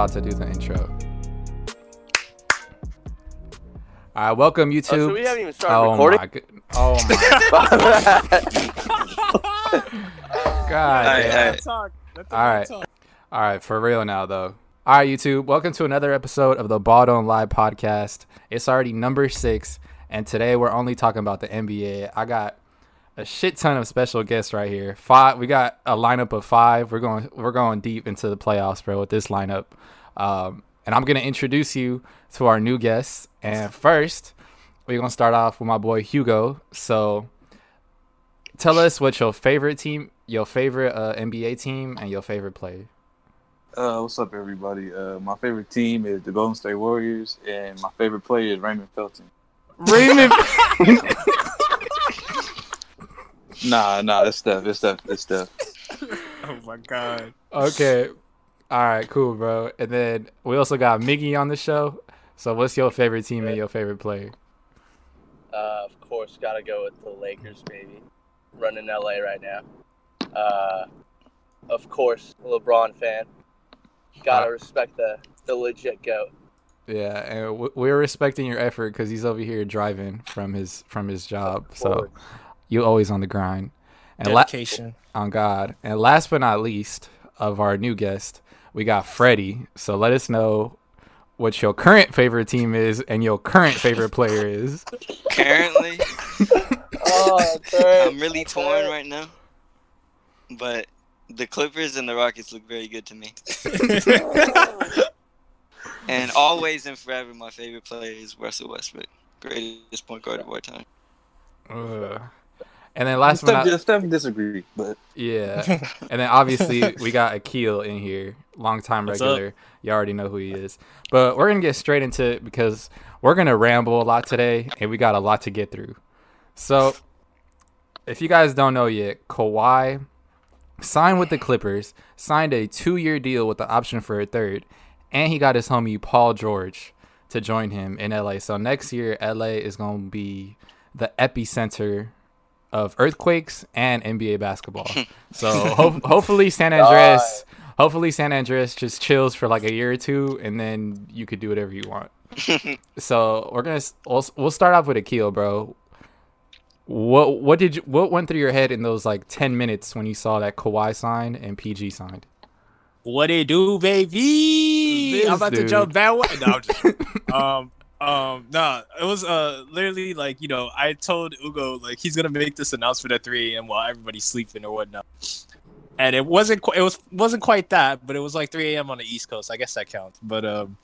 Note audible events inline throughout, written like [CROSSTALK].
All right, I'm about to do the intro. All right, welcome oh, YouTube. Oh, so we haven't even started oh recording. my good. Oh my [LAUGHS] god. Alright, damn. alright. talk. Let the All man right. talk. All right, for real now though. All right, YouTube, welcome to another episode of the Ball Don't Lie podcast. It's already number six, and today we're only talking about the NBA. I got a shit ton of special guests right here. Five, we got a lineup of five. We're going, we're going deep into the playoffs, bro, with this lineup. Um, and I'm gonna introduce you to our new guests. And first, we're gonna start off with my boy Hugo. So, tell us what your favorite team, your favorite uh, NBA team, and your favorite player. Uh, what's up, everybody? Uh, my favorite team is the Golden State Warriors, and my favorite player is Raymond Felton. Raymond. [LAUGHS] [LAUGHS] Nah, nah, it's stuff. It's stuff. It's stuff. [LAUGHS] Oh my god. okay. All right, cool, bro. And then we also got Miggy on the show. So, what's your favorite team and your favorite player? Uh, of course, gotta go with the Lakers, baby. Running LA right now. Uh, of course, LeBron fan. Gotta Uh, respect the the legit goat. Yeah, and we're respecting your effort because he's over here driving from his from his job. So you always on the grind. And la- on God. And last but not least of our new guest, we got Freddie. So let us know what your current favorite team is and your current favorite player is. Currently, [LAUGHS] Oh, I'm really torn right now. But the Clippers and the Rockets look very good to me. [LAUGHS] And always and forever, my favorite player is Russell Westbrook, greatest point guard of all time. Ugh. And then last but Steph, not Steph disagree, but yeah, [LAUGHS] and then obviously we got Akil in here, longtime What's regular. You already know who he is. But we're gonna get straight into it because we're gonna ramble a lot today, and we got a lot to get through. So, if you guys don't know yet, Kawhi signed with the Clippers, signed a two-year deal with the option for a third, and he got his homie Paul George to join him in LA. So next year, LA is gonna be the epicenter of earthquakes and NBA basketball. [LAUGHS] So ho- hopefully San Andreas, hopefully San Andreas just chills for like a year or two, and then you could do whatever you want. [LAUGHS] so we're gonna we'll, we'll start off with Akil, bro. What what did you what went through your head in those like ten minutes when you saw that Kawhi signed and PG signed? What it do, baby? This I'm about dude. to jump that way. No, I'm just [LAUGHS] um um nah. It was uh literally like you know I told Ugo like he's gonna make this announcement at 3 a.m. while everybody's sleeping or whatnot. And it wasn't qu- it was wasn't quite that, but it was like 3 a.m. on the East Coast. I guess that counts. But um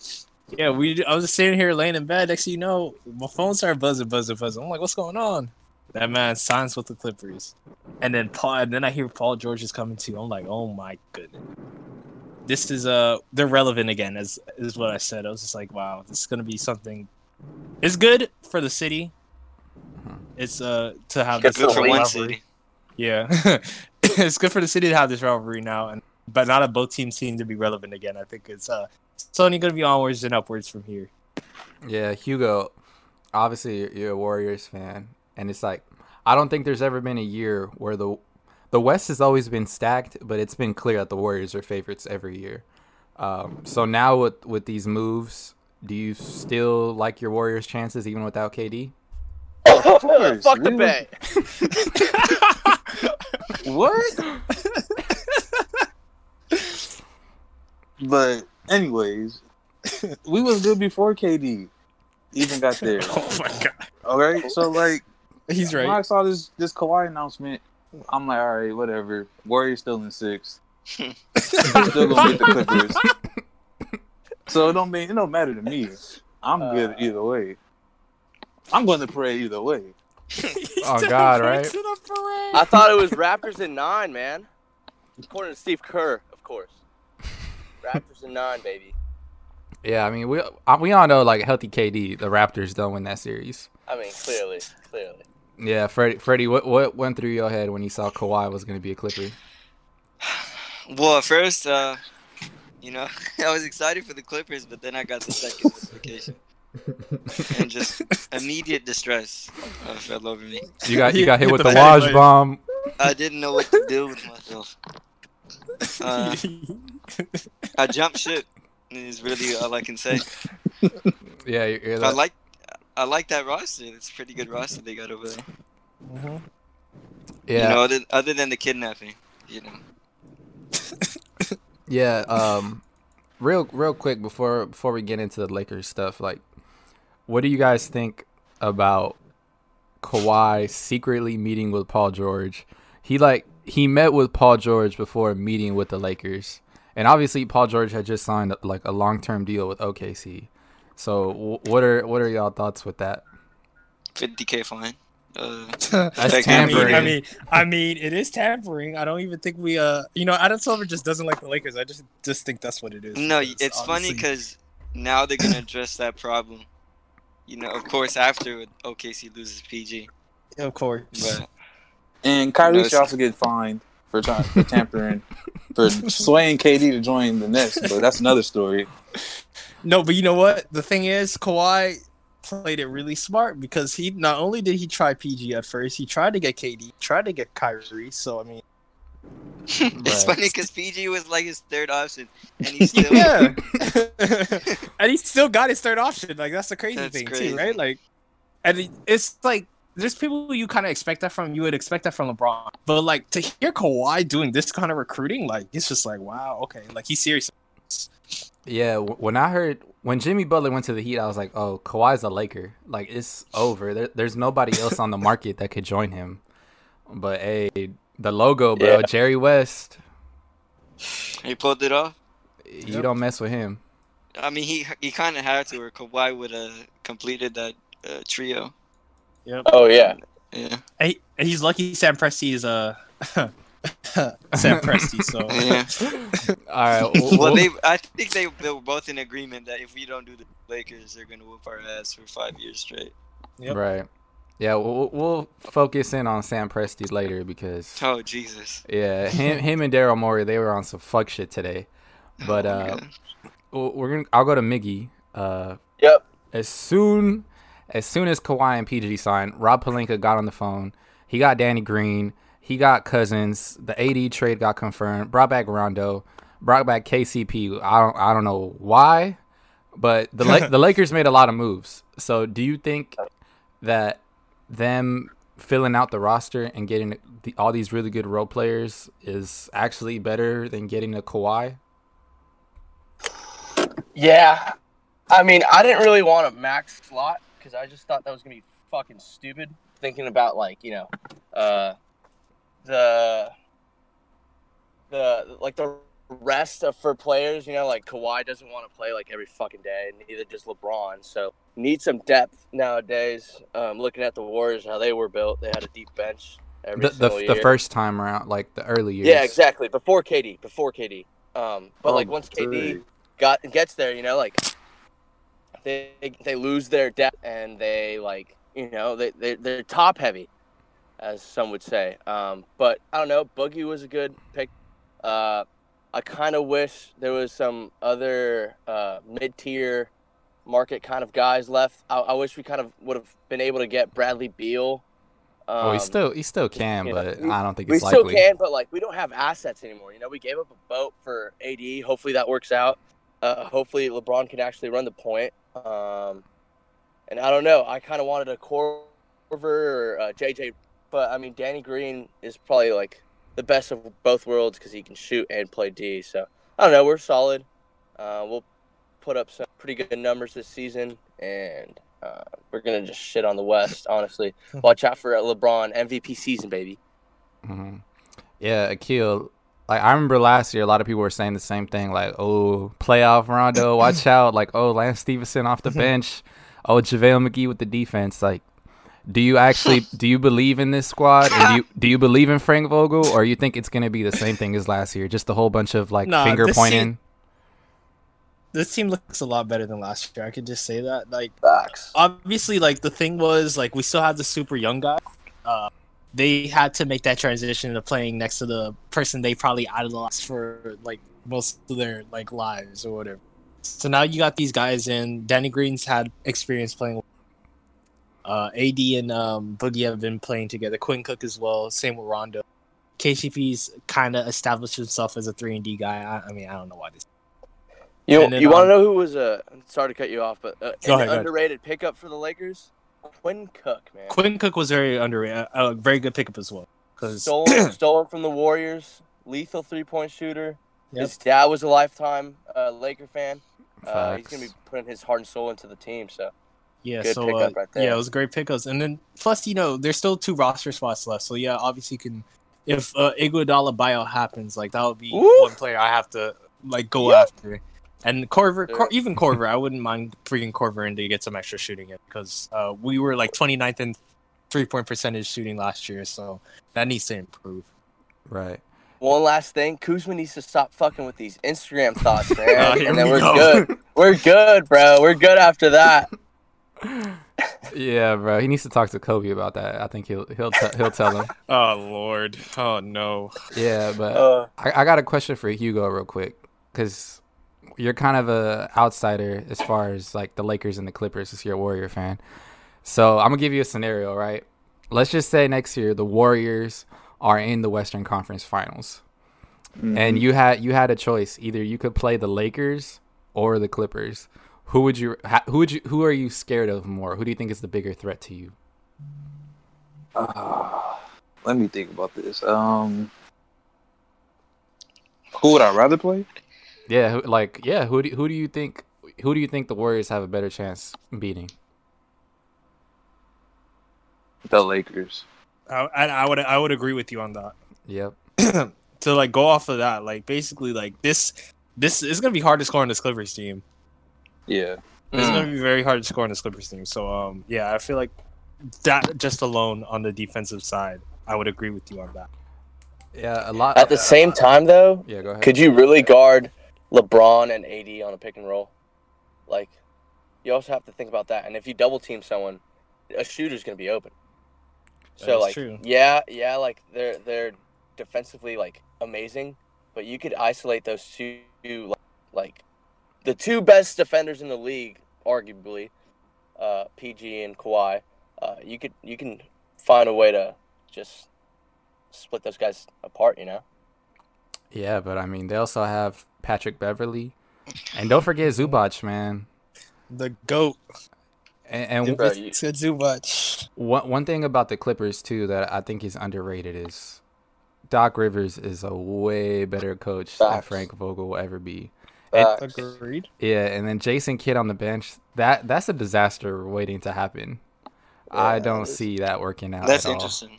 yeah, we I was just sitting here laying in bed. Next thing you know, my phone started buzzing, buzzing, buzzing. I'm like, what's going on? That man signs with the Clippers. And then Paul and then I hear Paul George is coming too. I'm like, oh my goodness this is uh they're relevant again as is what I said. I was just like, wow, this is gonna be something. It's good for the city. It's uh to have Good this Good for one rivalry. city. Yeah, [LAUGHS] it's good for the city to have this rivalry now, and but now that both teams seem to be relevant again, I think it's uh it's only gonna be onwards and upwards from here. Yeah, Hugo. Obviously, you're- you're a Warriors fan, and it's like I don't think there's ever been a year where the the West has always been stacked, but it's been clear that the Warriors are favorites every year. Um, so now with with these moves, do you still like your Warriors' chances even without KD? course, Fuck the really? Bay. [LAUGHS] what? but anyways, [LAUGHS] we was good before KD even got there. [LAUGHS] oh my god, All right, so like he's when I saw this this Kawhi announcement, I'm like, all right, whatever. Warriors still in six. [LAUGHS] still gonna beat the Clippers. So it don't mean it don't matter to me. I'm good Uh, either way. I'm going to pray either way. Oh, God, right? To the parade. I thought it was Raptors in nine, man. According to Steve Kerr, of course. Raptors in nine, baby. Yeah, I mean we uh, we all know like healthy KD, the Raptors don't win that series. I mean, clearly, clearly. Yeah, Freddie, Freddie, what what went through your head when you saw Kawhi was going to be a Clipper? [SIGHS] Well, at first, uh, you know, [LAUGHS] I was excited for the Clippers, but then I got the second notification. [LAUGHS] and just immediate distress uh, fell over me. You got you got hit Hit with the the fan Woj bomb. I didn't know what to do with myself. [LAUGHS] Uh, I jump ship. Is really all I can say. Yeah, you're, you're I like, I like that roster. It's a pretty good roster they got over there. Mhm. yeah, You know, other, other than the kidnapping. You know. [LAUGHS] yeah. Um, real, real quick before before we get into the Lakers stuff, like, what do you guys think about Kawhi secretly meeting with Paul George? He like he met with Paul George before meeting with the Lakers, and obviously Paul George had just signed like a long term deal with OKC. So, what are what are y'all thoughts with that? 50k fine. Uh, [LAUGHS] That's Like, I mean, tampering. I mean, I mean, it is tampering. I don't even think we, uh, you know, Adam Silver just doesn't like the Lakers. I just, just think that's what it is. no, because it's funny because now they're gonna address that problem. You know, of course, after OKC loses PG, of course. but And Kyrie No, should also get fined for trying for tampering for [LAUGHS] swaying KD to join the Nets, but that's another story. No, but you know what? The thing is, Kawhi played it really smart because he not only did he try PG at first, he tried to get KD, tried to get Kyrie. So I mean, [LAUGHS] it's funny because PG was like his third option, and he [LAUGHS] still yeah, [LAUGHS] and he still got his third option. Like that's the crazy That's thing crazy. too, right? Like, and it's like there's people you kind of expect that from. You would expect that from LeBron, but like to hear Kawhi doing this kind of recruiting, like it's just like wow, okay, like he's serious. Yeah, when I heard when Jimmy Butler went to the Heat, I was like, "Oh, Kawhi's a Laker. Like it's over. There, there's nobody else on the market that could join him." But hey, the logo, bro, Yeah. Jerry West. he pulled it off. You Yep. don't mess with him. I mean, he he kind of had to, or Kawhi would have completed that uh, trio. Oh yeah. Yeah, And, he's lucky Sam Presti is uh, [LAUGHS] [LAUGHS] Sam Presti. So [LAUGHS] yeah. All right. [LAUGHS] w- well, they I think they, they were both in agreement that if we don't do the Lakers, they're gonna whoop our ass for five years straight. Yep. right. Yeah, we'll, we'll focus in on Sam Presti later because Oh Jesus! yeah, him, him and Daryl Morey they were on some fuck shit today. But Oh, uh, God. we're gonna. I'll go to Miggy. Uh, Yep. as soon as soon as Kawhi and PG signed, Rob Pelinka got on the phone. He got Danny Green. He got Cousins. The AD trade got confirmed. Brought back Rondo. Brought back KCP. I don't I don't know why, but the La- [LAUGHS] the Lakers made a lot of moves. So do you think that them filling out the roster and getting the, all these really good role players is actually better than getting a Kawhi? Yeah. I mean, I didn't really want a max slot because I just thought that was gonna be fucking stupid. Thinking about like you know, uh, the the like the rest of for players. You know, like Kawhi doesn't want to play like every fucking day, and neither does LeBron. So need some depth nowadays. Um, looking at the Warriors, how they were built, they had a deep bench every The, the, year. the first time around, like the early years. Yeah, exactly. Before KD, before KD. Um, but Oh, like once KD great. got gets there, you know, like they they lose their depth and they like you know they they they're top heavy, as some would say. Um, but I don't know. Boogie was a good pick. Uh, I kind of wish there was some other uh, mid tier market kind of guys left. I, I wish we kind of would have been able to get Bradley Beal. Um, Oh, he still he still can, know, but we- I don't think we it's still likely. can, but like we don't have assets anymore. You know, we gave up a boat for AD. Hopefully that works out. Uh, hopefully LeBron can actually run the point. Um, and I don't know. I kind of wanted a Korver or uh, JJ, but I mean Danny Green is probably like the best of both worlds because he can shoot and play D. So I don't know. We're solid. Uh, we'll put up some pretty good numbers this season, and uh, we're gonna just shit on the West. [LAUGHS] Honestly, watch out for uh, LeBron MVP season, baby. hmm Yeah, Akil. Like I remember last year, a lot of people were saying the same thing. Like, oh, playoff Rondo, watch [LAUGHS] out! Like, oh, Lance Stephenson off the [LAUGHS] bench. Oh, JaVale McGee with the defense. Like, do you actually [LAUGHS] do you believe in this squad? And do you do you believe in Frank Vogel, or you think it's gonna be the same thing as last year? Just a whole bunch of like Nah, finger this pointing. this team looks a lot better than last year. I could just say that. Like Facts. obviously, like the thing was like we still have the super young guy. Uh, they had to make that transition to playing next to the person they probably idolized for like most of their like lives or whatever. So now you got these guys in. Danny Green's had experience playing. Uh, AD and um, Boogie have been playing together. Quinn Cook as well. Same with Rondo. KCP's kind of established himself as a three and D guy. I, I mean, I don't know why this. You And then, you want um, to know who was a? sorry to cut you off, but uh, an ahead, underrated pickup for the Lakers? Quinn Cook, man. Quinn Cook was very underrated, a a very good pickup as well. Because stolen, [CLEARS THROAT] stolen from the Warriors. Lethal three point shooter. Yep. His dad was a lifetime uh, Laker fan. Uh, he's gonna be putting his heart and soul into the team. So yeah, Good so pickup uh, right there. yeah, it was great pickups, and then plus you know there's still two roster spots left. So yeah, obviously you can if uh, Iguodala buyout happens, like that would be Woo! one player I have to like go Yep. after. And Korver, Yeah. Cor- even Korver, [LAUGHS] I wouldn't mind bringing Korver in to get some extra shooting in because uh, we were like 29th in three point percentage shooting last year, so that needs to improve. Right. one last thing, Kuzma needs to stop fucking with these Instagram thoughts, [LAUGHS] man. Here and then we we're go. good. We're good, bro. We're good after that. [LAUGHS] Yeah, bro. He needs to talk to Kobe about that. I think he'll he'll t- he'll tell him. [LAUGHS] Oh lord, oh no. Yeah, but Uh, I, I got a question for Hugo real quick because you're kind of a outsider as far as like the Lakers and the Clippers. Since you're a Warrior fan, so I'm gonna give you a scenario. Right? Let's just say next year the Warriors are in the Western Conference Finals, Mm-hmm. and you had you had a choice. Either you could play the Lakers or the Clippers. Who would you? Who would you? Who are you scared of more? Who do you think is the bigger threat to you? Ah, let me think about this. Um, who would I rather play? Yeah, like yeah. Who do who do you think? Who do you think the Warriors have a better chance beating? The Lakers. I, I, I would I would agree with you on that. [CLEARS THROAT] Yep. to like go off of that, like basically like this this is gonna be hard to score on this Clippers team. Yeah. It's Mm. gonna be very hard to score on this Clippers team. So um yeah, I feel like that just alone on the defensive side, I would agree with you on that. Yeah, a lot. at the same time, though, Yeah, go ahead. could you really guard LeBron and AD on a pick and roll? Like, you also have to think about that. And if you double team someone, a shooter's gonna be open. So is like, true. yeah, yeah, like they're they're defensively like amazing, but you could isolate those two like, like the two best defenders in the league, arguably, uh, PG and Kawhi. Uh, you could you can find a way to just split those guys apart. You know. Yeah, but I mean, they also have Patrick Beverley, and don't forget Zubac, man. The goat. And, and Bro, you- Zubac. one one thing about the Clippers too that I think is underrated is Doc Rivers is a way better coach than Frank Vogel will ever be. Uh, Agreed. Yeah, and then Jason Kidd on the bench. That that's a disaster waiting to happen. I don't see that working out. That's at all. interesting.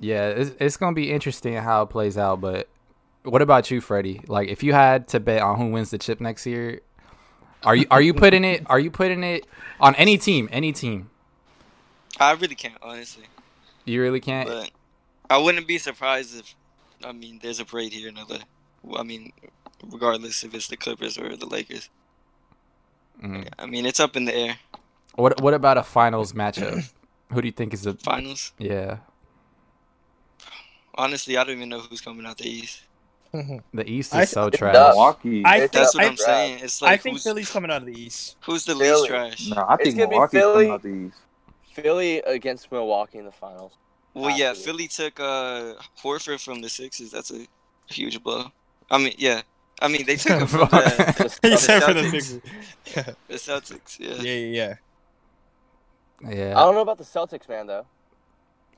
Yeah, it's, it's gonna be interesting how it plays out. But what about you, Freddie? Like, if you had to bet on who wins the chip next year, are you are you putting it? Are you putting it on any team? Any team? I really can't, honestly. You really can't. But I wouldn't be surprised if, I mean, there's a parade here, another. I mean, regardless if it's the Clippers or the Lakers. Mm. I mean, it's up in the air. What What about a finals matchup? [CLEARS THROAT] Who do you think is the? Finals. Yeah, Honestly, I don't even know who's coming out the East. [LAUGHS] the East is I- so It's trash. Milwaukee. I think That's what I, I'm saying. It's like I think who's, Philly's coming out of the East. who's the Philly. least trash? no, I It's think gonna be Milwaukee's Philly. coming out the East. Philly against Milwaukee in the finals. Well, yeah, Absolutely. Philly took uh Horford from the Sixers. That's a huge blow. I mean, yeah. I mean, they took [LAUGHS] him from the, [LAUGHS] He the said for the Celtics. Sixers. [LAUGHS] the Celtics. Yeah. yeah, yeah, yeah. Yeah, I don't know about the Celtics, man. Though.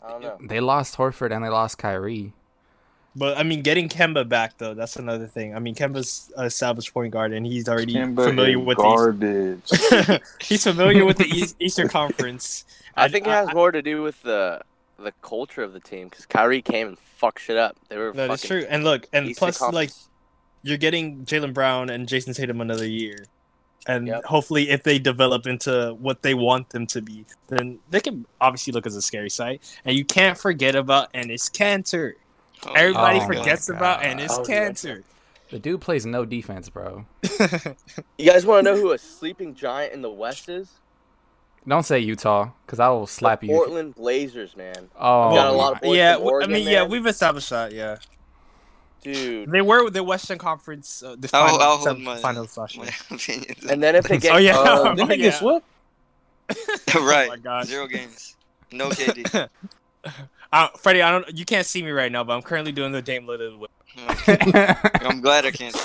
I don't know. they lost Horford and they lost Kyrie. But I mean, getting Kemba back though, that's another thing. I mean, Kemba's an established point guard, and he's already Kemba familiar is with garbage. the he's familiar with the East, Eastern Conference. I And think it has more to do with the the culture of the team because Kyrie came and fucked shit up. They were that is fucking true. And look, and Eastern plus, like Conference. You're getting Jaylen Brown and Jayson Tatum another year, and Yep. hopefully, if they develop into what they want them to be, then they can obviously look as a scary sight. And you can't forget about Enes Kanter. Oh, Everybody Oh forgets about God. Enes Oh. Kanter. The dude plays no defense, bro. [LAUGHS] You guys want to know who a sleeping giant in the West is? Don't say Utah, cause I will slap the you. Portland Blazers, man. Oh, got a lot of boys yeah, from w- I Oregon, mean, yeah, we've established that. Yeah, Dude. they were the Western Conference, uh, the I'll, final, I'll hold my, finals last year. And then if they [LAUGHS] [LAUGHS] get [LAUGHS] Oh, yeah. uh, Didn't Oh, they yeah. get swept? right. Oh my God. Zero games. No KD. Uh, Freddie, I don't. You can't see me right now, but I'm currently doing the Dame Lillard. whip. I'm glad I can't.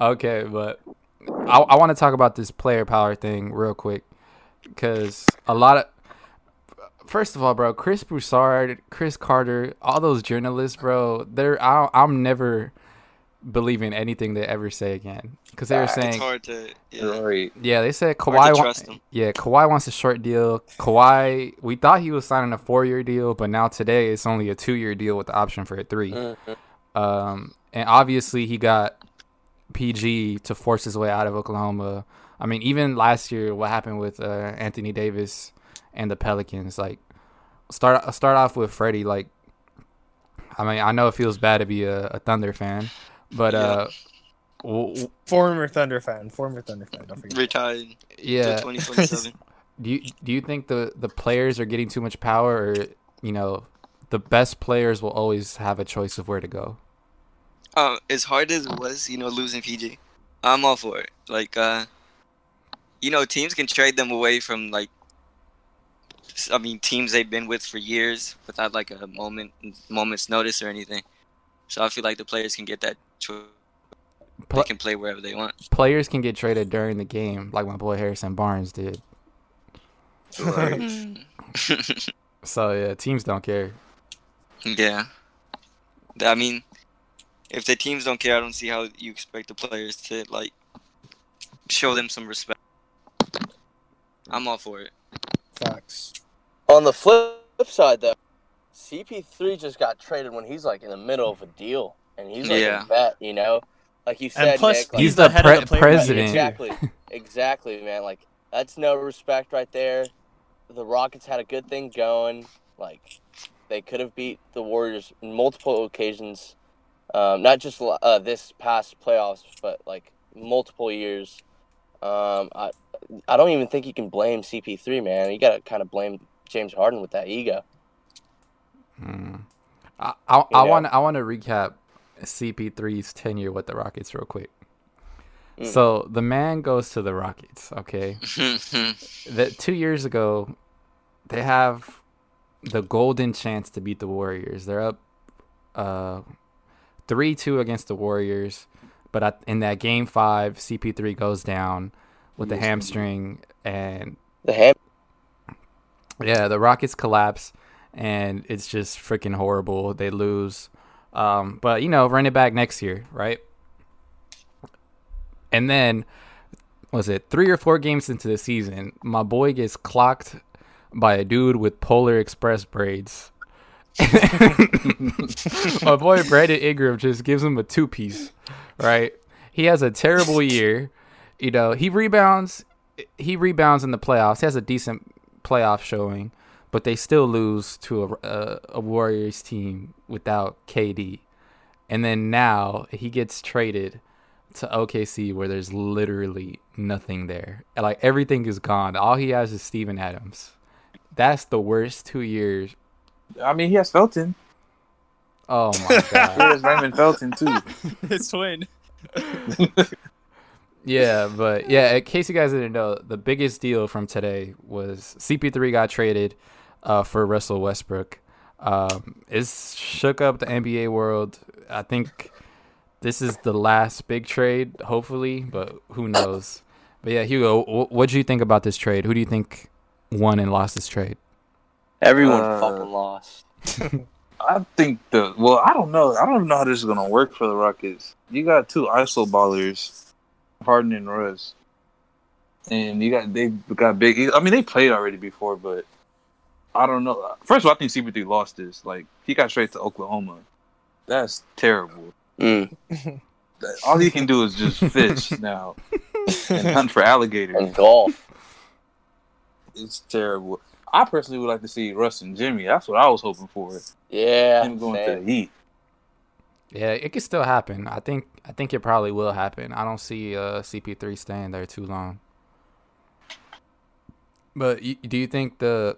okay, but I, I want to talk about this player power thing real quick because a lot of first of all, bro, Chris Broussard, Chris Carter, all those journalists, bro, they're I, I'm never believing anything they ever say again because they were It's saying hard to. Yeah. Right. yeah they said Hard Kawhi to wa- trust them. yeah Kawhi wants a short deal. Kawhi we thought he was signing a four year deal, but now today it's only a two year deal with the option for a 3 Mhm. um, and obviously he got PG to force his way out of Oklahoma. I mean, even last year, what happened with uh, Anthony Davis and the Pelicans? Like, start start off with Freddie. Like, I mean, I know it feels bad to be a, a Thunder fan, but uh, w- w- Former Thunder fan. Former Thunder fan. Don't forget. Retired yeah. 2027. [LAUGHS] [LAUGHS] Do you do you think the the players are getting too much power, or you know, the best players will always have a choice of where to go? Um, as hard as it was, you know, losing PG, I'm all for it. Like, uh, you know, teams can trade them away from like, s- I mean, teams they've been with for years without like a moment, moment's notice or anything. So I feel like the players can get that choice. They can play wherever they want. players can get traded during the game, like my boy Harrison Barnes did. Right. [LAUGHS] So yeah, teams don't care. yeah. I mean, if the teams don't care, I don't see how you expect the players to like show them some respect. I'm all for it. Facts. On the flip side, though, CP3 just got traded when he's like in the middle of a deal, and he's like Yeah. a vet, you know. Like you And said, plus, Nick, like, He's the the head pre- of the president. Exactly, [LAUGHS] exactly, man. Like that's no respect right there. The Rockets had a good thing going. Like they could have beat the Warriors on multiple occasions, um, not just uh, this past playoffs, but like multiple years. Um, I I don't even think you can blame CP3, man. You gotta kind of blame James Harden with that ego. Mm. I I, I want I want to recap CP3's tenure with the Rockets real quick. Mm. So the man goes to the Rockets. Okay, [LAUGHS] that two years ago, they have the golden chance to beat the Warriors. They're up uh three two against the Warriors, but at, in that game five, CP3 goes down with the hamstring and The ham. Yeah, the Rockets collapse, and it's just freaking horrible. They lose, um, but you know, run it back next year, right? And then, was it three or four games into the season? My boy gets clocked by a dude with Polar Express braids. [LAUGHS] my boy Brandon Ingram just gives him a two piece, right? He has a terrible year. You know, he rebounds. He rebounds in the playoffs. He has a decent playoff showing, but they still lose to a, a, a Warriors team without KD. And then now he gets traded to OKC where there's literally nothing there. Like everything is gone. All he has is Steven Adams. That's the worst two years. I mean, he has Felton. Oh my god. [LAUGHS] He has Raymond Felton too. [LAUGHS] His twin. [LAUGHS] Yeah, but yeah, in case you guys didn't know, the biggest deal from today was CP3 got traded uh, for Russell Westbrook. Um, it's shook up the NBA world. I think this is the last big trade, hopefully, but who knows? But yeah, Hugo, wh- what do you think about this trade? Who do you think won and lost this trade? Everyone Uh, fucking lost. [LAUGHS] I think the well, I don't know. I don't know how this is gonna work for the Rockets. You got two ISO ballers, Harden and Russ, and you got they got big. I mean, they played already before, but I don't know. First of all, I think CP3 lost this. Like he got straight to Oklahoma. That's terrible. Mm. All he can do is just [LAUGHS] fish now and hunt for alligators. And golf. It's terrible. I personally would like to see Russ and Jimmy. That's what I was hoping for. Yeah. Him going to same. the Heat. Yeah, it could still happen. I think I think it probably will happen. I don't see uh, CP3 staying there too long. But y- do you think the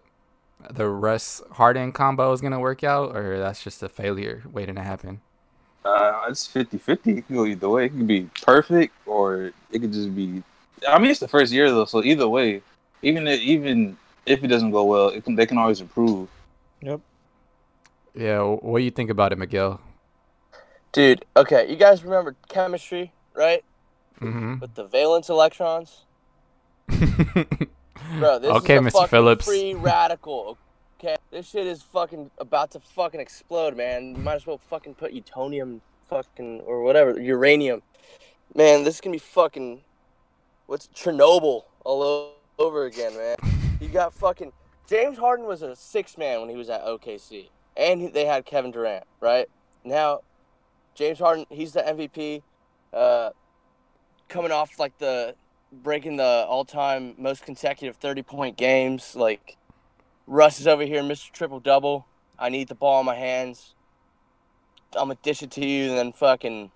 the Russ Harden combo is gonna work out, or that's just a failure waiting to happen? Uh, it's 50 50. It can go either way. It can be perfect or it could just be. I mean, it's the first year though, so either way, even if, even if it doesn't go well, it can, they can always improve. Yep. Yeah, what do you think about it, Miguel? Dude, okay, you guys remember chemistry, right? Mm-hmm. With the valence electrons? [LAUGHS] Bro, this Okay, is a Mr. Phillips. free radical. Okay, this shit is fucking about to fucking explode, man. You might as well fucking put utonium, fucking or whatever, uranium. Man, this is gonna be fucking what's Chernobyl all over again, man. You got fucking James Harden was a six man when he was at OKC, and they had Kevin Durant, right? Now, James Harden, he's the MVP, uh, coming off like the breaking the all-time most consecutive 30-point games. Like Russ is over here, Mr. Triple Double. I need the ball in my hands. I'm gonna dish it to you, and then fucking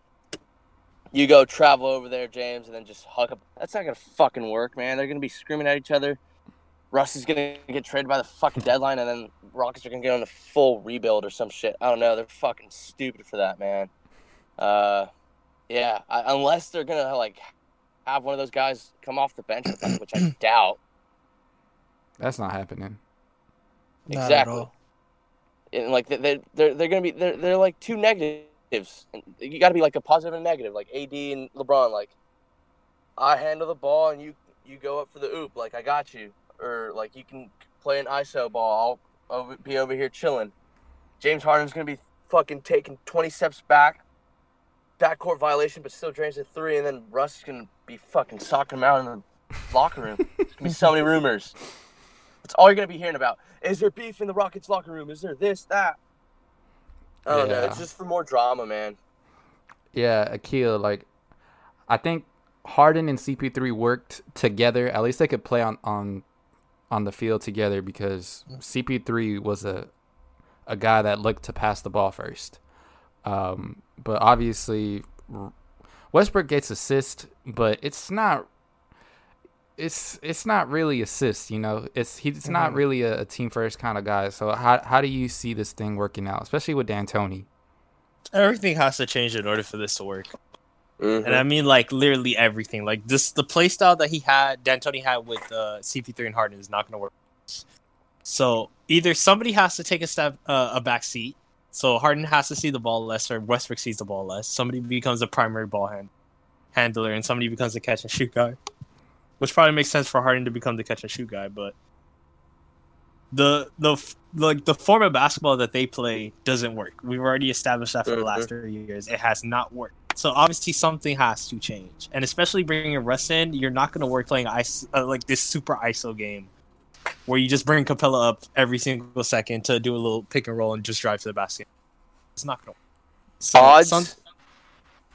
you go travel over there, James, and then just hug up. That's not gonna fucking work, man. They're gonna be screaming at each other. Russ is gonna get traded by the fucking deadline, and then Rockets are gonna get on a full rebuild or some shit. I don't know. They're fucking stupid for that, man. Uh, yeah. I, unless they're gonna like have one of those guys come off the bench, with them, which I [CLEARS THROAT] doubt. That's not happening. Not at Exactly. all. And like they they're they're, they're gonna be they're they're like two negatives. You got to be like a positive and a negative, like AD and LeBron. Like I handle the ball and you you go up for the oop, like I got you, or like you can play an ISO ball. I'll over, be over here chilling. James Harden's gonna be fucking taking twenty steps back, backcourt violation, but still drains a three, and then Russ is gonna be fucking socking him out in the locker room. There's gonna be so many rumors. That's all you're gonna be hearing about. Is there beef in the Rockets locker room? Is there this, that? I don't know. It's just for more drama, man. Yeah, Akil, like I think Harden and CP3 worked together. At least they could play on on on the field together because CP3 was a a guy that looked to pass the ball first. Um, but obviously Westbrook gets assist, but it's not it's it's not really assist, you know. It's he's not Mhm. really a, a team first kind of guy. So how how do you see this thing working out, especially with D'Antoni? Everything has to change in order for this to work. Mm-hmm. And I mean, like literally everything. Like this, the play style that he had, D'Antoni had with uh, CP3 and Harden is not going to work. So either somebody has to take a step, uh, a back seat. So Harden has to see the ball less, or Westbrook sees the ball less. Somebody becomes a primary ball hand, handler, and somebody becomes a catch and shoot guy. Which probably makes sense for Harden to become the catch and shoot guy, but the the like the form of basketball that they play doesn't work. We've already established that for the last three years. It has not worked. So obviously something has to change, and especially bringing Russ in, you're not going to work playing ice uh, like this super ISO game, where you just bring Capela up every single second to do a little pick and roll and just drive to the basket. It's not going to. work. So Odds- some-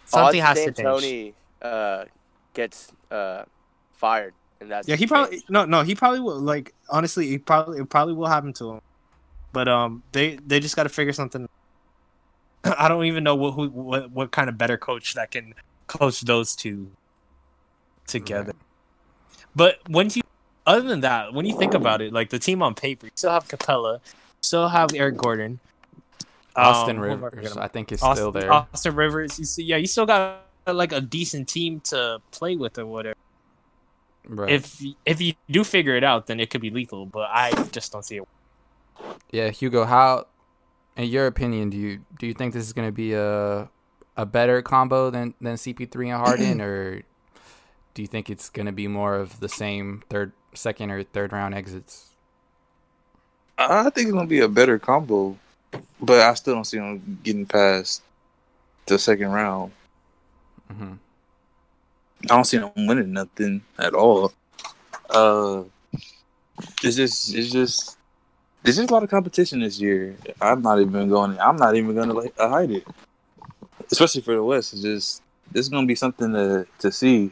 something has Odds to change. D'Antoni, uh, gets uh, fired, and that's Yeah, he probably no no he probably will like honestly he probably it probably will happen to him, but um they they just got to figure something. [CLEARS THROAT] I don't even know what who what what kind of better coach that can coach those two together. But when you other than that, when you think about it, like the team on paper, you still have Capela, still have Eric Gordon, Austin um, who am I Rivers. I think, is Austin, still there. Austin Rivers, you see, yeah, you still got like a decent team to play with or whatever Right. if if you do figure it out, then it could be lethal. But I just don't see it. yeah, Hugo, how, in your opinion, do you do you think this is going to be a a better combo than than CP3 and Harden, [CLEARS THROAT] or do you think it's going to be more of the same third, second, or third round exits? I think it's gonna be a better combo, but I still don't see them getting past the second round. hmm I don't see them winning nothing at all. Uh, it's just, it's just, there's just a lot of competition this year. I'm not even going. I'm not even gonna like hide it, especially for the West. It's just, this is gonna be something to to see.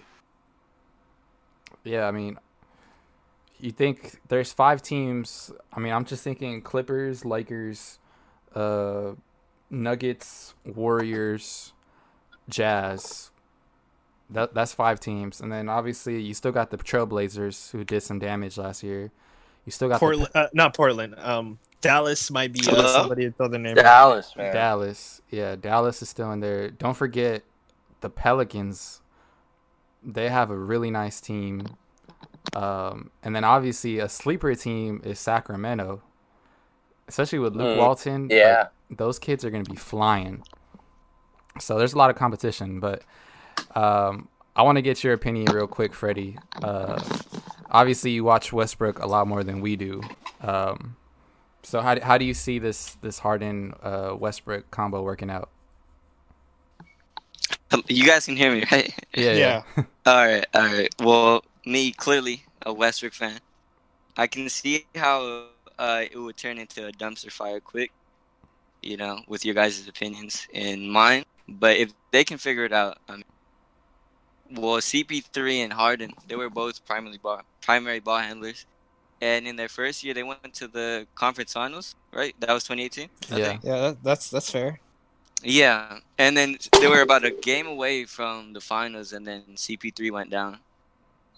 Yeah, I mean, you think there's five teams. I mean, I'm just thinking Clippers, Lakers, uh, Nuggets, Warriors, Jazz. That that's five teams, and then obviously you still got the Trailblazers who did some damage last year. You still got the uh, not Portland. Um, Dallas might be uh, somebody to throw their name. out. Dallas, man. Dallas. Yeah, Dallas is still in there. Don't forget the Pelicans. They have a really nice team. Um, and then obviously a sleeper team is Sacramento, especially with Luke Mm, Walton. like, Yeah. those kids are going to be flying. So there's a lot of competition, but um, I want to get your opinion real quick, Freddie. Uh, obviously, you watch Westbrook a lot more than we do. Um, so how, do- how do you see this this Harden uh, Westbrook combo working out? You guys can hear me, right? Yeah, Yeah. [LAUGHS] All right, all right. Well, me clearly a Westbrook fan. I can see how uh, it would turn into a dumpster fire quick, you know, with your guys' opinions and mine. But if they can figure it out, I mean, well, CP3 and Harden, they were both primary ball, primary ball handlers, and in their first year, they went to the conference finals, right? That was 2018. Yeah. Yeah, that's that's fair. Yeah, and then they were about a game away from the finals, and then CP3 went down.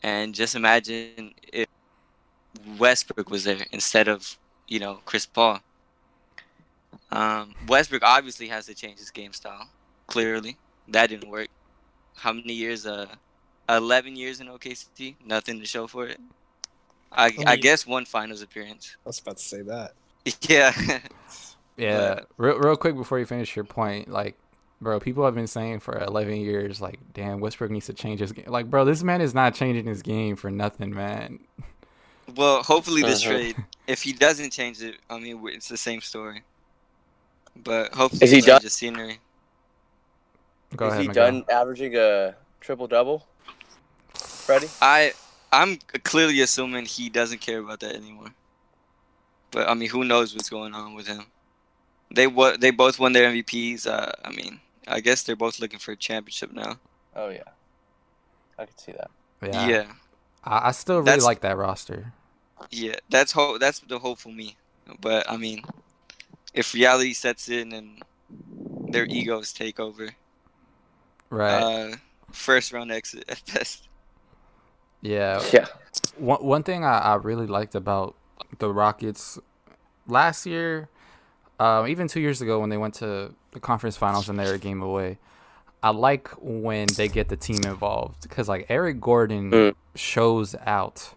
And just imagine if Westbrook was there instead of you know Chris Paul. Um, Westbrook obviously has to change his game style. Clearly, that didn't work. How many years? Uh, eleven years in OKC. Nothing to show for it. I, I I guess one finals appearance. I was about to say that. [LAUGHS] Yeah. Yeah, But- real, real quick before you finish your point, like, bro, people have been saying for 11 years, like, damn, Westbrook needs to change his game. Like, bro, this man is not changing his game for nothing, man. Well, hopefully this Uh-huh. trade, if he doesn't change it, I mean, it's the same story. But hopefully, Is he done? just scenery. Go Is ahead, he Miguel. done averaging a triple double? Freddie? I, I'm clearly assuming he doesn't care about that anymore. But I mean, who knows what's going on with him? They what they both won their MVPs. Uh, I mean, I guess they're both looking for a championship now. Oh yeah. I can see that. Yeah, Yeah, I, I still really That's- like that roster. yeah. That's hope. That's the hope for me. But I mean, if reality sets in and their egos take over, Right. Uh, first round exit at best. yeah. Yeah. One one thing I, I really liked about the Rockets last year, uh, even two years ago when they went to the conference finals and they were a game away, I like when they get the team involved because like Eric Gordon Mm. shows out.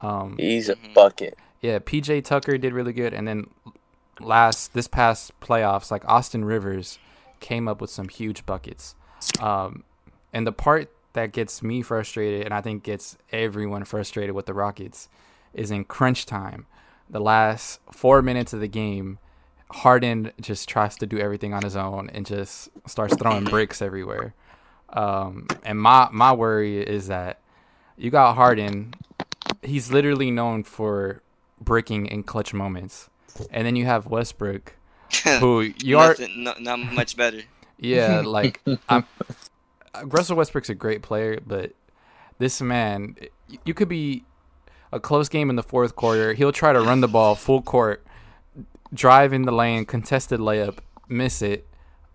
Um, He's a Mhm. bucket. yeah, PJ Tucker did really good, and then last this past playoffs, like Austin Rivers came up with some huge buckets. Um, and the part that gets me frustrated, and I think gets everyone frustrated with the Rockets, is in crunch time. The last four minutes of the game, Harden just tries to do everything on his own and just starts throwing [LAUGHS] bricks everywhere. Um, and my my worry is that you got Harden. He's literally known for bricking in clutch moments, and then you have Westbrook, [LAUGHS] who you are no, not much better. [LAUGHS] yeah, like I'm, Russell Westbrook's a great player, but this man, you could be a close game in the fourth quarter. He'll try to run the ball full court, drive in the lane, contested layup, miss it.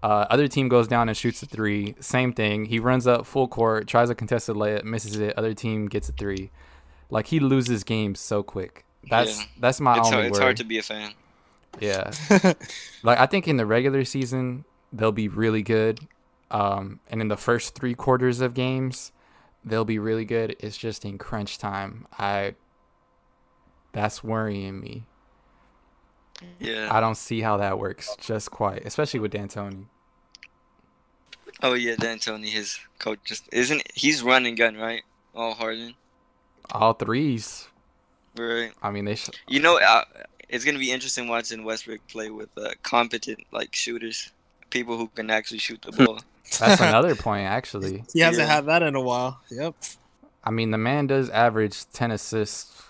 Uh, other team goes down and shoots a three. Same thing. He runs up full court, tries a contested layup, misses it. Other team gets a three. Like he loses games so quick. That's Yeah. that's my It's only hard, it's worry. hard to be a fan. Yeah. [LAUGHS] Like I think in the regular season they'll be really good, um, and in the first three quarters of games they'll be really good. It's just in crunch time. I that's worrying me. Yeah. I don't see how that works just quite, especially with D'Antoni. Oh yeah, D'Antoni, his coach, just isn't he's running gun right? All Harden, All threes. right? I mean they. Sh- You know, uh, it's gonna be interesting watching Westbrook play with uh, competent like shooters, people who can actually shoot the ball. [LAUGHS] that's another point actually. [LAUGHS] He hasn't Yeah. had that in a while. Yep. I mean the man does average ten assists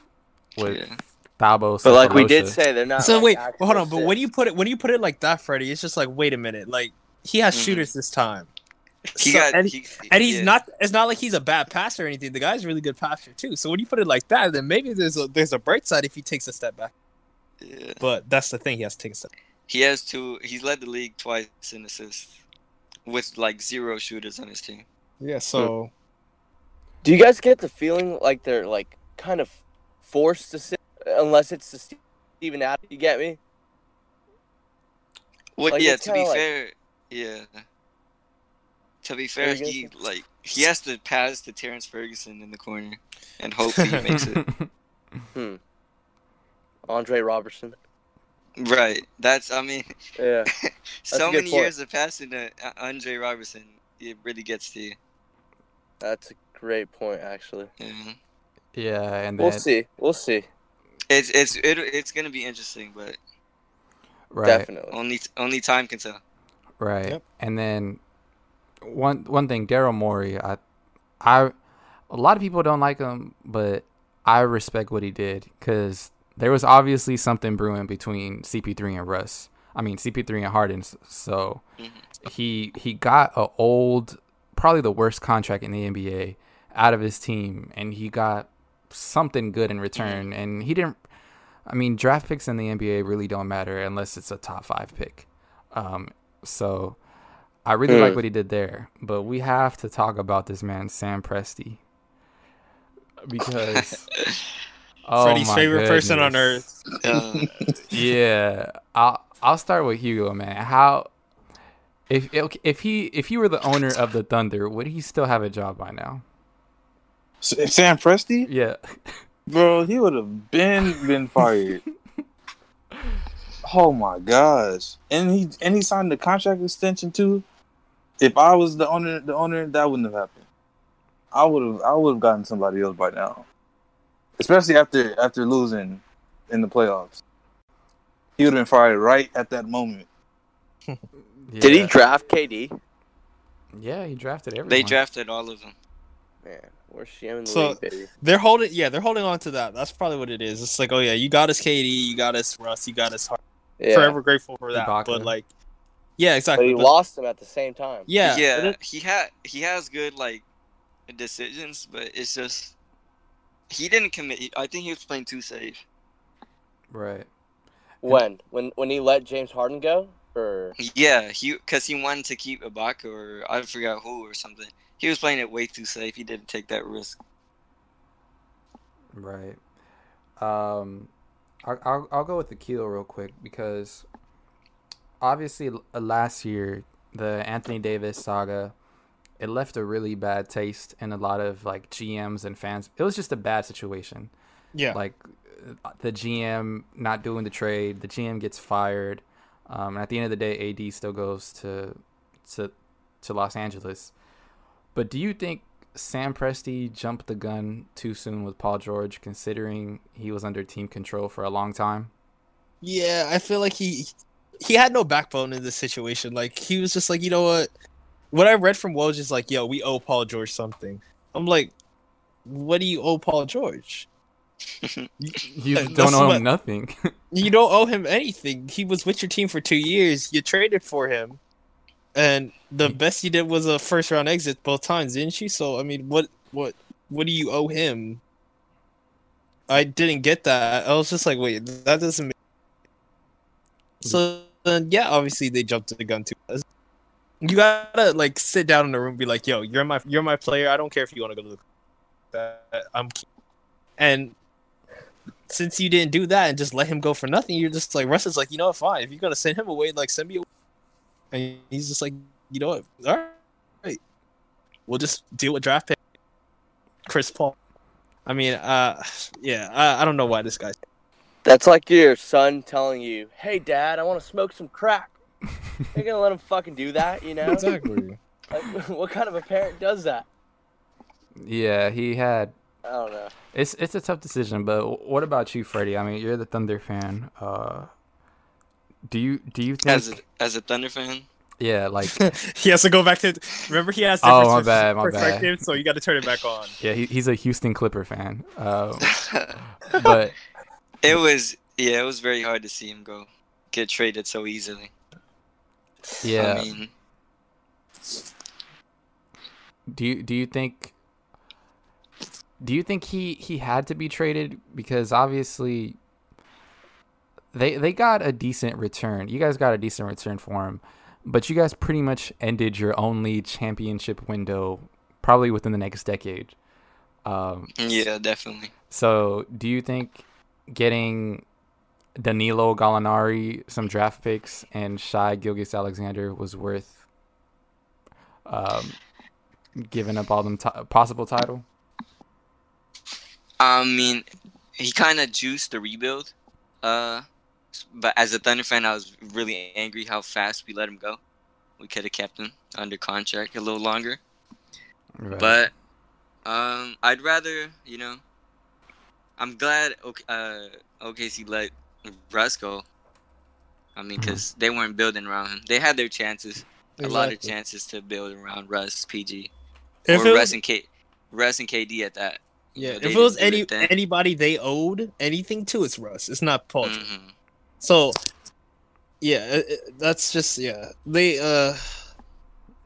with Yeah. Thabo. But like we did say, they're not. So like, wait, well, hold on. But when you put it when you put it like that, Freddie, it's just like wait a minute. Like he has Mhm. shooters this time, He So- got and, he, and he's yeah. not. It's not like he's a bad passer or anything. The guy's a really good passer too. So when you put it like that, then maybe there's a there's a bright side if he takes a step back. Yeah. But that's the thing. He has to take a step. He has two. He's led the league twice in assists, with like zero shooters on his team. Yeah. So do you guys get the feeling like they're like kind of forced to sit unless it's the Steven Adams? You get me? Well, Like, yeah. To be like- fair, yeah. To be fair, Ferguson? he like he has to pass to Terrance Ferguson in the corner and hope he makes it. [LAUGHS] Andre Robertson. Right. That's I mean, Yeah. [LAUGHS] so many point. years of passing to uh, Andre Robertson, it really gets to you. That's a great point, actually. Yeah. yeah, and then We'll see. We'll see. It's it's it, it's gonna be interesting, but right, Definitely. only only time can tell. right, Yep. and then one one thing, Daryl Morey, I, I, a lot of people don't like him, but I respect what he did because there was obviously something brewing between CP3 and Russ. I mean CP3 and Harden. s- So Mhm. he he got a old, probably the worst contract in the NBA out of his team, and he got something good in return. And he didn't. I mean, draft picks in the NBA really don't matter unless it's a top five pick. Um, so I really like Hmm. what he did there, but we have to talk about this man, Sam Presti, because [LAUGHS] oh Freddie's my favorite person on earth. Uh, [LAUGHS] Yeah, I'll I'll start with Hugo, man. How if if he if he were the owner of the Thunder, would he still have a job by now? S- Sam Presti, Yeah, bro, he would have been been fired. oh my gosh! And he and he signed the contract extension too. If I was the owner, the owner, that wouldn't have happened. I would have, I would have gotten somebody else by now. Especially after after losing in the playoffs, he would have been fired right at that moment. [LAUGHS] Did he draft KD? Yeah, he drafted everyone. they drafted all of them. Man, we're shamming the So- league, baby. They're holding, yeah, they're holding on to that. That's probably what it is. It's like, oh yeah, you got us KD, you got us Russ, you got us Hart. Yeah. Forever grateful for that. Ibaka. But like, yeah, But exactly. he But- lost him at the same time. yeah, yeah. he had he has good like decisions, but it's just he didn't commit. I think he was playing too safe. right. When? When when he let James Harden go? Or Yeah, he because he wanted to keep Ibaka or I forgot who or something. He was playing it way too safe. He didn't take that risk. Right. Um, I'll, I'll I'll go with the keel real quick because obviously uh, last year the Anthony Davis saga it left a really bad taste in a lot of like GMs and fans. It was just a bad situation. yeah. Like uh, the GM not doing the trade, the GM gets fired. Um, and at the end of the day, AD still goes to to to Los Angeles. But do you think Sam Presti jumped the gun too soon with Paul George, considering he was under team control for a long time? Yeah, I feel like he he had no backbone in this situation. Like he was just like, you know what? What I read from Woj is like, yo, we owe Paul George something. I'm like, what do you owe Paul George? [LAUGHS] You don't owe what- him nothing. [LAUGHS] You don't owe him anything. He was with your team for two years. You traded for him, and the mm. best you did was a first round exit both times, didn't you? So I mean, what what what do you owe him? I didn't get that. I was just like, wait, that doesn't. Make... Mm. So then, yeah, obviously they jumped the gun too. You gotta like sit down in the room, and be like, yo, you're my you're my player. I don't care if you want to go to the. I'm, and since you didn't do that and just let him go for nothing, you're just like Russ is like, you know what, fine. If you're gonna send him away, like send me away. And he's just like, you know what, all right, we'll just deal with draft pick. Chris Paul. I mean, uh, yeah, I, I don't know why this guy. that's like your son telling you, "Hey, Dad, I want to smoke some crack." You're gonna let him fucking do that, you know? Exactly. [LAUGHS] Like, [LAUGHS] what kind of a parent does that? yeah, he had. I don't know. It's it's a tough decision, but what about you, Freddie? I mean, you're the Thunder fan. Uh, do you do you think? As a as a Thunder fan, yeah, like [LAUGHS] he has to go back to. Remember, he has different Oh, different my pers- bad, my bad. perspective, so you got to turn it back on. yeah, he, he's a Houston Clipper fan. Um, [LAUGHS] but it was yeah, it was very hard to see him go get traded so easily. yeah, I mean, do you do you think do you think he he had to be traded because obviously they they got a decent return. You guys got a decent return for him, but you guys pretty much ended your only championship window probably within the next decade. Um, yeah, definitely. So, do you think getting Danilo Gallinari, some draft picks, and Shai Gilgeous-Alexander was worth um, giving up all them ti possible title? I mean, he kind of juiced the rebuild. Uh, but as a Thunder fan, I was really angry how fast we let him go. We could have kept him under contract a little longer. Right. But um, I'd rather, you know, I'm glad OK- uh, OKC let Russ go. I mean, because they weren't building around him. They had their chances, a lot of chances to build around Russ, PG, If or it Russ was, and K, Russ and KD at that. You yeah, know, if it was any it anybody they owed anything to, it's Russ. It's not Paul. George. So, yeah, that's just yeah. They uh,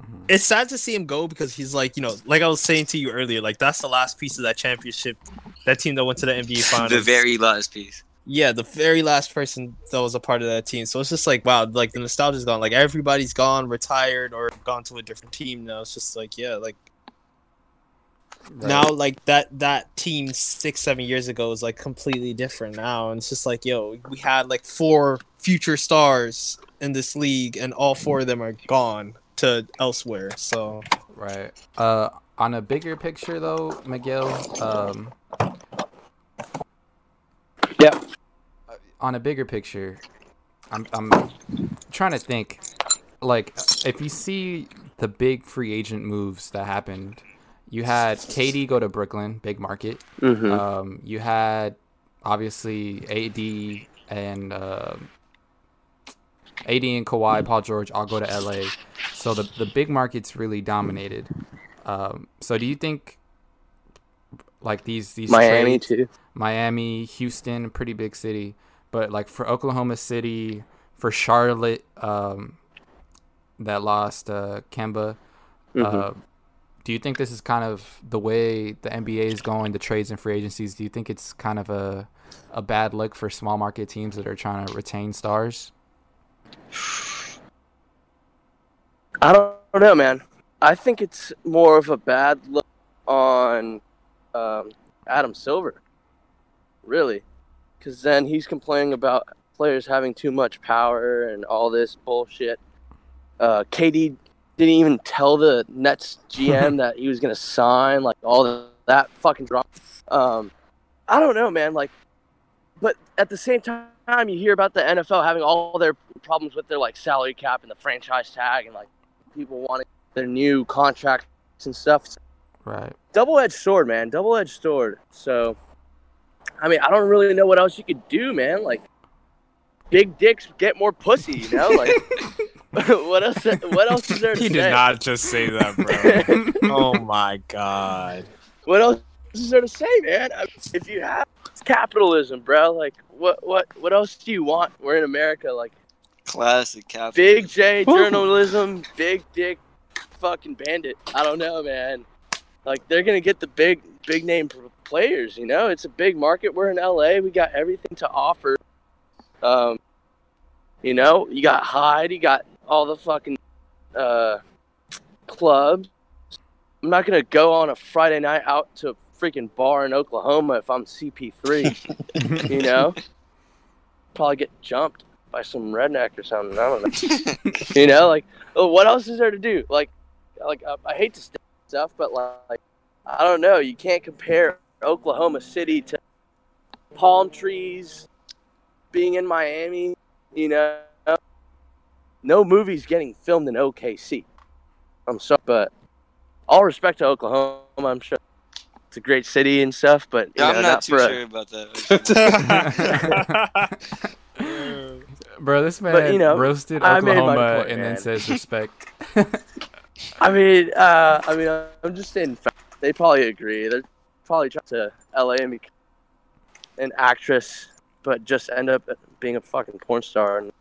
Mhm. it's sad to see him go because he's like you know, like I was saying to you earlier, like that's the last piece of that championship, that team that went to the NBA [LAUGHS] finals. The very last piece. yeah, the very last person that was a part of that team. So it's just like wow, like the nostalgia's gone. Like everybody's gone, retired, or gone to a different team now. It's just like yeah, like Right. now like that that team six seven years ago is like completely different now and it's just like yo we had like four future stars in this league and all four of them are gone to elsewhere so Right. Uh, on a bigger picture, though, Miguel. Um, Yeah. On a bigger picture, I'm I'm trying to think. Like, if you see the big free agent moves that happened, you had KD go to Brooklyn, big market. Mm-hmm. Um, you had obviously AD and uh, AD and Kawhi, Paul George all go to LA. So the the big markets really dominated. Um, so do you think like these these Miami trades- too. Miami, Houston, pretty big city, but like for Oklahoma City, for Charlotte, um, that lost uh, Kemba. Mhm. Uh, do you think this is kind of the way the NBA is going, the trades and free agencies? Do you think it's kind of a a bad look for small market teams that are trying to retain stars? I don't, know, man. I think it's more of a bad look on um, Adam Silver, really, because then he's complaining about players having too much power and all this bullshit. Uh, KD didn't even tell the Nets GM [LAUGHS] that he was gonna sign, like all the, that fucking drama. Um, I don't know, man. Like, but at the same time, you hear about the NFL having all their problems with their like salary cap and the franchise tag and like people wanting their new contracts and stuff. Right. double-edged sword, man. Double-edged sword. So, I mean, I don't really know what else you could do, man. Like, big dicks get more pussy, you know? Like, [LAUGHS] [LAUGHS] what else? What else is there to say? he say? did not just say that bro [LAUGHS] oh my god What else is there to say, man? I mean, if you have capitalism, bro, like, what, what, what else do you want? We're in America, like. Classic capitalism. Big J journalism, big dick, fucking bandit. I don't know, man. Like they're gonna get the big, big name players. You know, it's a big market. We're in LA. We got everything to offer. Um, you know, you got Hyde. You got all the fucking uh, clubs. I'm not gonna go on a Friday night out to a freaking bar in Oklahoma if I'm CP3. [LAUGHS] you know, probably get jumped by some redneck or something. I don't know. [LAUGHS] you know, like, oh, what else is there to do? Like, like uh, I hate to say stuff, but like, I don't know. You can't compare Oklahoma City to palm trees, being in Miami. You know, no movies getting filmed in OKC. I'm sorry, but all respect to Oklahoma. I'm sure it's a great city and stuff, but you Yeah, know, I'm not, too for a- sure about that. [LAUGHS] Bro, this man But, you know, roasted I made my Oklahoma point, and then says [LAUGHS] respect. I mean, uh, I mean, I'm just saying. They probably agree. They're probably trying to LA and become an actress, but just end up being a fucking porn star. And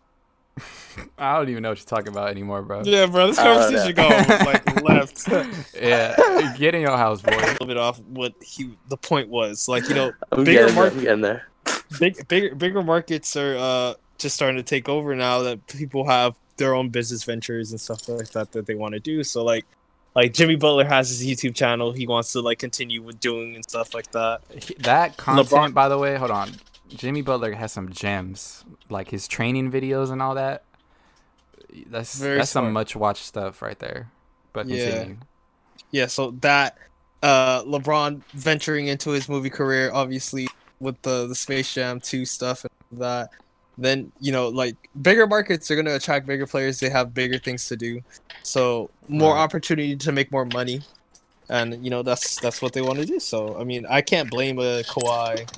I don't even know what you're talking about anymore, bro. yeah bro this I don't conversation going like left [LAUGHS] Yeah, get in your house, boy. A little bit off what he the point was like you know [LAUGHS] I'm Bigger getting there. market- there. big bigger bigger markets are uh just starting to take over now that people have their own business ventures and stuff like that that they want to do so like like jimmy butler has his youtube channel he wants to like continue with doing and stuff like that That content, LeBron- by the way, hold on. Jimmy Butler has some gems, like his training videos and all that. That's Very that's some much watched stuff right there. But Yeah. continue. yeah, so that uh LeBron venturing into his movie career, obviously with the the Space Jam 2 stuff and that. Then you know, like bigger markets are gonna attract bigger players. They have bigger things to do, so more Right. opportunity to make more money, and you know that's that's what they want to do. So I mean, I can't blame a Kawhi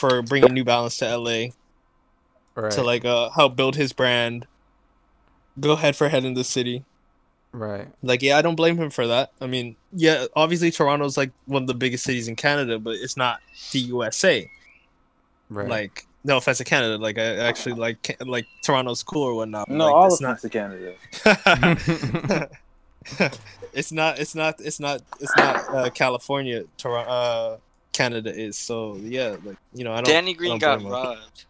for bringing New Balance to LA Right. to like uh help build his brand, go head for head in the city. right. Like, yeah, I don't blame him for that. I mean, yeah, obviously Toronto's like one of the biggest cities in Canada, but it's not the USA. Right. Like, no offense to Canada, like I actually like like Toronto's cool or whatnot. No, like, all it's offense to Canada. not. [LAUGHS] it's not. It's not. It's not. It's not uh, California. Toronto. Uh, Canada is so yeah. Like you know, I don't. Danny Green don't got robbed.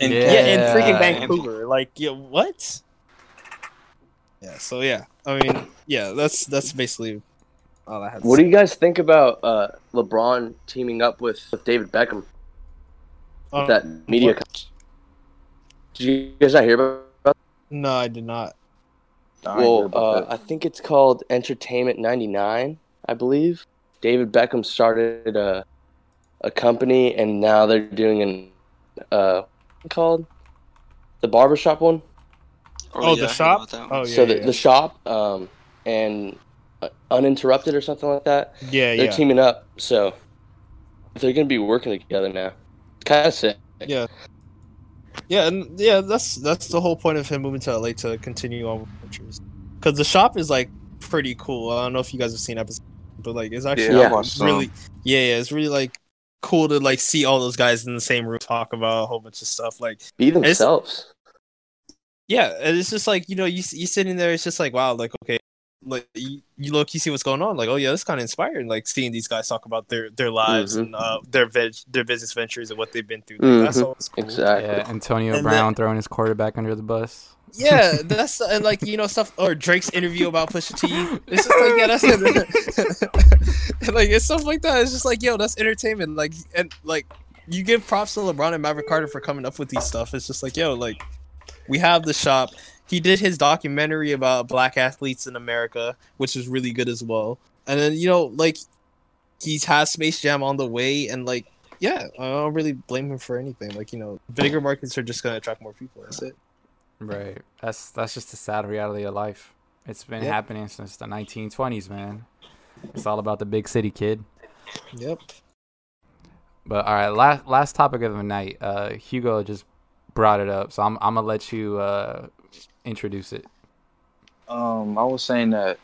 And Yeah. Yeah, in freaking Yeah. Vancouver. Like, yeah, what? Yeah. So yeah, I mean, yeah, that's that's basically all I had. What say. do you guys think about uh, LeBron teaming up with, with David Beckham? Um, that media. what? co- Did you guys not hear about? about No, I did not. I well, uh. I think it's called Entertainment '99, I believe. David Beckham started a a company, and now they're doing an uh, what's it called the barbershop one. Oh, yeah, the I shop? about that one. Oh, yeah. so the, the shop um, and uh, uninterrupted or something like that. Yeah, yeah They're yeah, teaming up, so they're gonna be working together now. Kind of sick. yeah, yeah, and yeah. That's that's the whole point of him moving to LA to continue on with ventures. Because the shop is like pretty cool. I don't know if you guys have seen episodes, but like it's actually Yeah, I like, watched some. really, yeah, yeah. It's really like cool to like see all those guys in the same room talk about a whole bunch of stuff. Like Be themselves. yeah, and it's just like you know you you sitting there. It's just like wow, like okay. Like you, you look, you see what's going on. Like, oh yeah, that's kind of inspiring. Like seeing these guys talk about their their lives Mhm. and uh, their veg, their business ventures and what they've been through. Like, That's Mhm. always cool. Exactly. yeah. Antonio And Brown throwing his quarterback under the bus. Yeah, that's and like you know stuff or Drake's interview about Pusha T. It's just like yeah, that's [LAUGHS] like it's stuff like that. It's just like yo, that's entertainment. Like and like you give props to LeBron and Maverick Carter for coming up with these stuff. It's just like yo, like we have the shop. He did his documentary about black athletes in America, which is really good as well. And then you know like he's has Space Jam on the way, and like yeah, I don't really blame him for anything. Like you know, bigger markets are just gonna attract more people. That's it. Right. That's that's just the sad reality of life. It's been Yep. happening since the 1920s, man. It's all about the big city kid. Yep. But all right, last last topic of the night. Uh, Hugo just brought it up, so I'm I'm gonna let you uh, introduce it. Um, I was saying that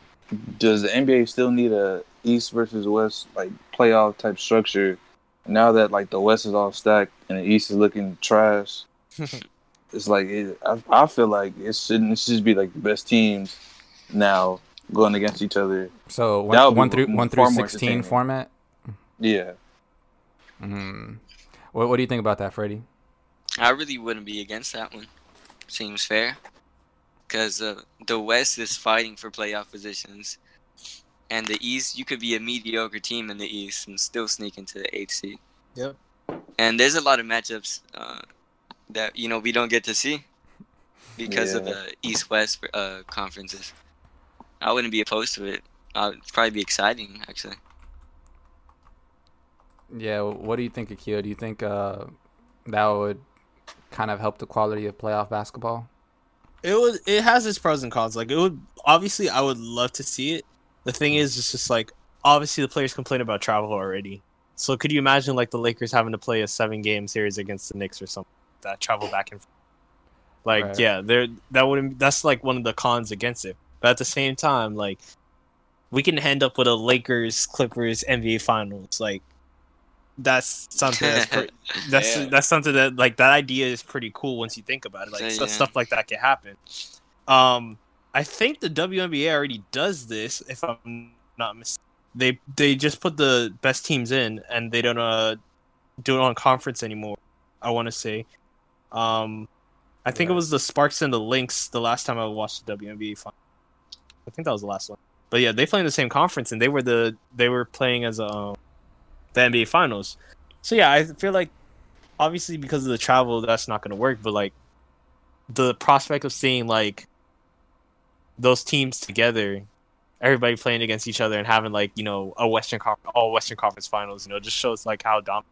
does the NBA still need a East versus West like playoff type structure? Now that like the West is all stacked and the East is looking trash, [LAUGHS] it's like it, I, I feel like it shouldn't. It should just be like the best teams now going against each other. So That one, one through one through sixteen format. Yeah, Mm. What what do you think about that, Freddie? I really wouldn't be against that one. Seems fair. Because uh, the West is fighting for playoff positions. And the East, you could be a mediocre team in the East and still sneak into the eighth seed. Yep. And there's a lot of matchups uh, that, you know, we don't get to see because of the East West uh, conferences. I wouldn't be opposed to it. Uh, it'd probably be exciting, actually. Yeah. What do you think, Akio? Do you think uh, that would kind of help the quality of playoff basketball? It would. It has its pros and cons. Like it would. Obviously, I would love to see it. The thing is, it's just like obviously the players complain about travel already. So could you imagine like the Lakers having to play a seven game series against the Knicks or something that travel back and forth? Like Right. yeah, there that wouldn't. That's like one of the cons against it. But at the same time, like we can end up with a Lakers Clippers NBA Finals. Like that's something that's pre- [LAUGHS] that's Yeah. that's something that like that idea is pretty cool once you think about it. Like Yeah, so- yeah. stuff like that can happen. Um, I think the WNBA already does this. If I'm not mistaken, they they just put the best teams in, and they don't uh do it on conference anymore. I want to say, um, I think it was the Sparks and the Lynx the last time I watched the WNBA. Final. I think that was the last one. But yeah, they play in the same conference, and they were the they were playing as a um, the NBA Finals. So yeah, I feel like obviously because of the travel, that's not going to work. But like the prospect of seeing like those teams together everybody playing against each other and having like you know a Western Conference, all Western Conference Finals. You know, just shows like how dominant.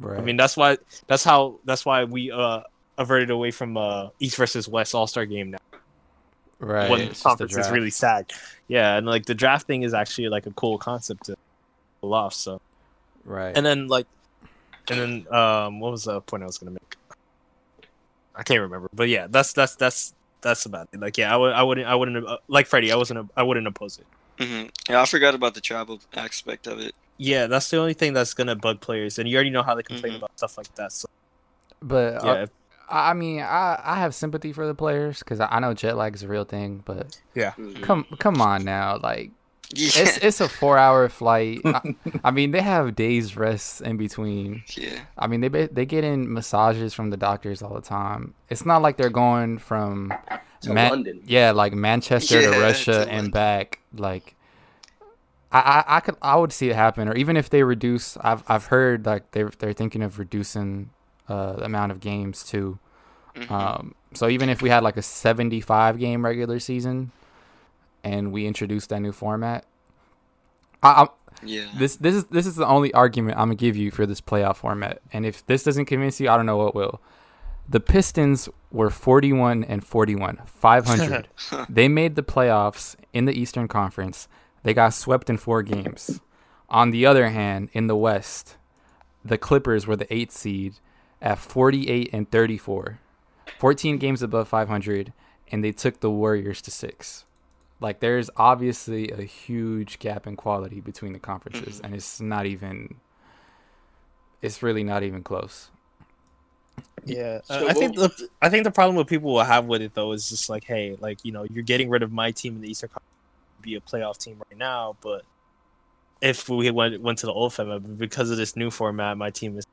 Right. I mean, that's why that's how that's why we uh averted away from uh East versus West All Star game now. right. when it's conference is really sad. Yeah, and like the draft thing is actually like a cool concept to pull off. So right. and then like and then um what was the point I was gonna make? I can't remember, but yeah, that's that's that's that's about it. Like yeah, I would I wouldn't I wouldn't uh, like Freddie. I wasn't I wouldn't oppose it. Mm-hmm. Yeah, I forgot about the travel aspect of it. Yeah, that's the only thing that's gonna bug players, and you already know how they complain Mhm. about stuff like that. So but yeah, uh, I I mean, I I have sympathy for the players because I I know jet lag is a real thing, but Mhm. come come on now, like Yeah, it's it's a four hour flight. [LAUGHS] I, I mean, they have days rest in between. yeah. I mean, they they get in massages from the doctors all the time. It's not like they're going from to Ma- London. yeah, like Manchester Yeah, to Russia to and London. back. Like, I, I I could I would see it happen, or even if they reduce. I've I've heard like they're they're thinking of reducing uh, the amount of games too. Mhm. Um, so even if we had like a 75 game regular season, and we introduced that new format, I, I yeah. this this is this is the only argument I'm gonna give you for this playoff format. And if this doesn't convince you, I don't know what will. The Pistons were 41 and 41, 500. [LAUGHS] they made the playoffs in the Eastern Conference. They got swept in four games. On the other hand, in the West, the Clippers were the eighth seed at 48 and 34, 14 games above 500, and they took the Warriors to six. Like, there's obviously a huge gap in quality between the conferences, Mhm. and it's not even. It's really not even close. yeah, So I think the I think the problem with people will have with it though is just like, hey, like you know, you're getting rid of my team in the Eastern Conference, be a playoff team right now, but if we went went to the old format because of this new format, my team is.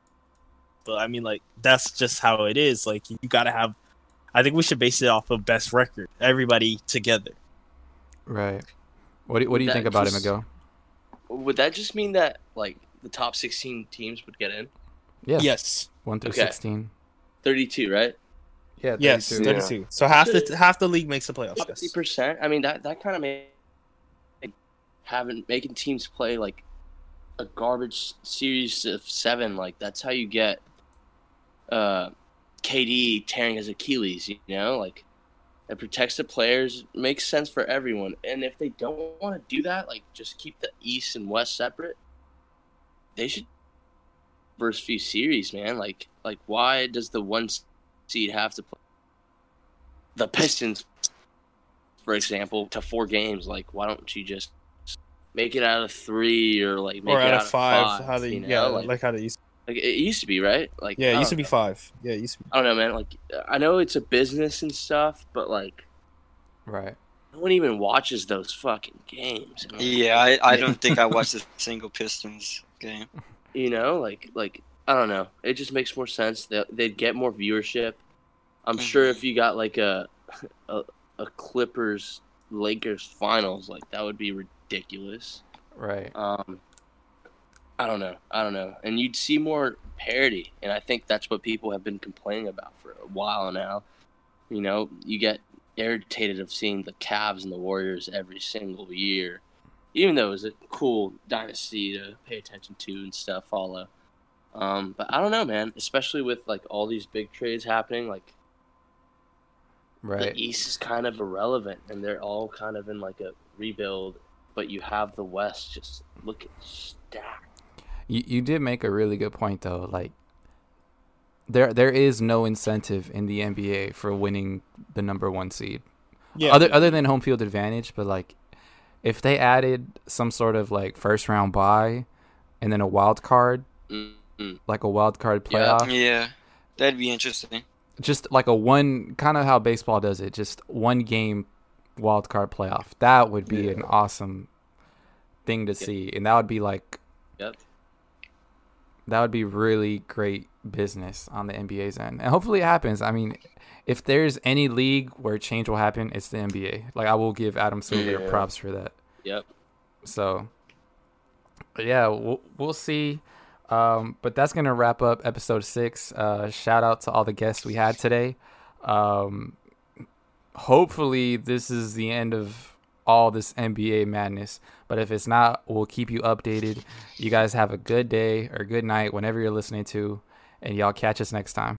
But I mean, like that's just how it is. Like you got to have. I think we should base it off of best record, everybody together. Right. What do, what do you That think about just- it, Miguel? Would that just mean that like the top 16 teams would get in? Yeah. Yes, 1 through Okay. 16. 32, right? Yeah, yes, 32. Yeah. So half the half the league makes the playoffs. Fifty percent. I mean that that kind of made having making teams play like a garbage series of seven. Like that's how you get uh, KD tearing his Achilles. You know, like it protects the players, makes sense for everyone. And if they don't want to do that, like just keep the East and West separate. They should first few series, man. Like like why does the one seed have to play the Pistons? for example, to four games. Like, why don't you just make it out of three or like make Or it out out of five, five? how they you know? yeah, like, like, how they used. like, it used to be right. Like, Yeah, it used to be know. five. Yeah, it used to be. I don't know, man. Like, I know it's a business and stuff, but like, Right. no one even watches those fucking games. you know? Yeah, I, I don't think I watched [LAUGHS] a single Pistons game. You know, like, like I don't know. It just makes more sense. that they'd get more viewership. I'm sure Mhm. if you got like a, [LAUGHS] a a Clippers Lakers finals, like that would be ridiculous. Right. Um, I don't know. I don't know. And you'd see more parity, and I think that's what people have been complaining about for a while now. You know, you get irritated of seeing the Cavs and the Warriors every single year, even though it was a cool dynasty to pay attention to and stuff. Follow. Um, but I don't know, man. Especially with like all these big trades happening, like Right. the East is kind of irrelevant, and they're all kind of in like a rebuild. But you have the West just looking stacked. You you did make a really good point though. Like there there is no incentive in the NBA for winning the number 1 seed. Yeah. Other other than home field advantage, but like if they added some sort of like first round bye and then a wild card, Mm-hmm. like a wild card Yeah. playoff, Yeah, that'd be interesting. just like a one kind of how baseball does it, just one game wild card playoff. That would be an awesome thing to see, and that would be like Yep. that would be really great business on the NBA's end, and hopefully it happens. I mean, if there's any league where change will happen, it's the NBA. Like I will give Adam Silver Yeah. props for that. Yep. So, yeah, we'll, we'll see. Um, but that's going to wrap up episode six. Uh, shout out to all the guests we had today. Um, hopefully, this is the end of all this NBA madness. But if it's not, we'll keep you updated. You guys have a good day or good night whenever you're listening to, and y'all catch us next time.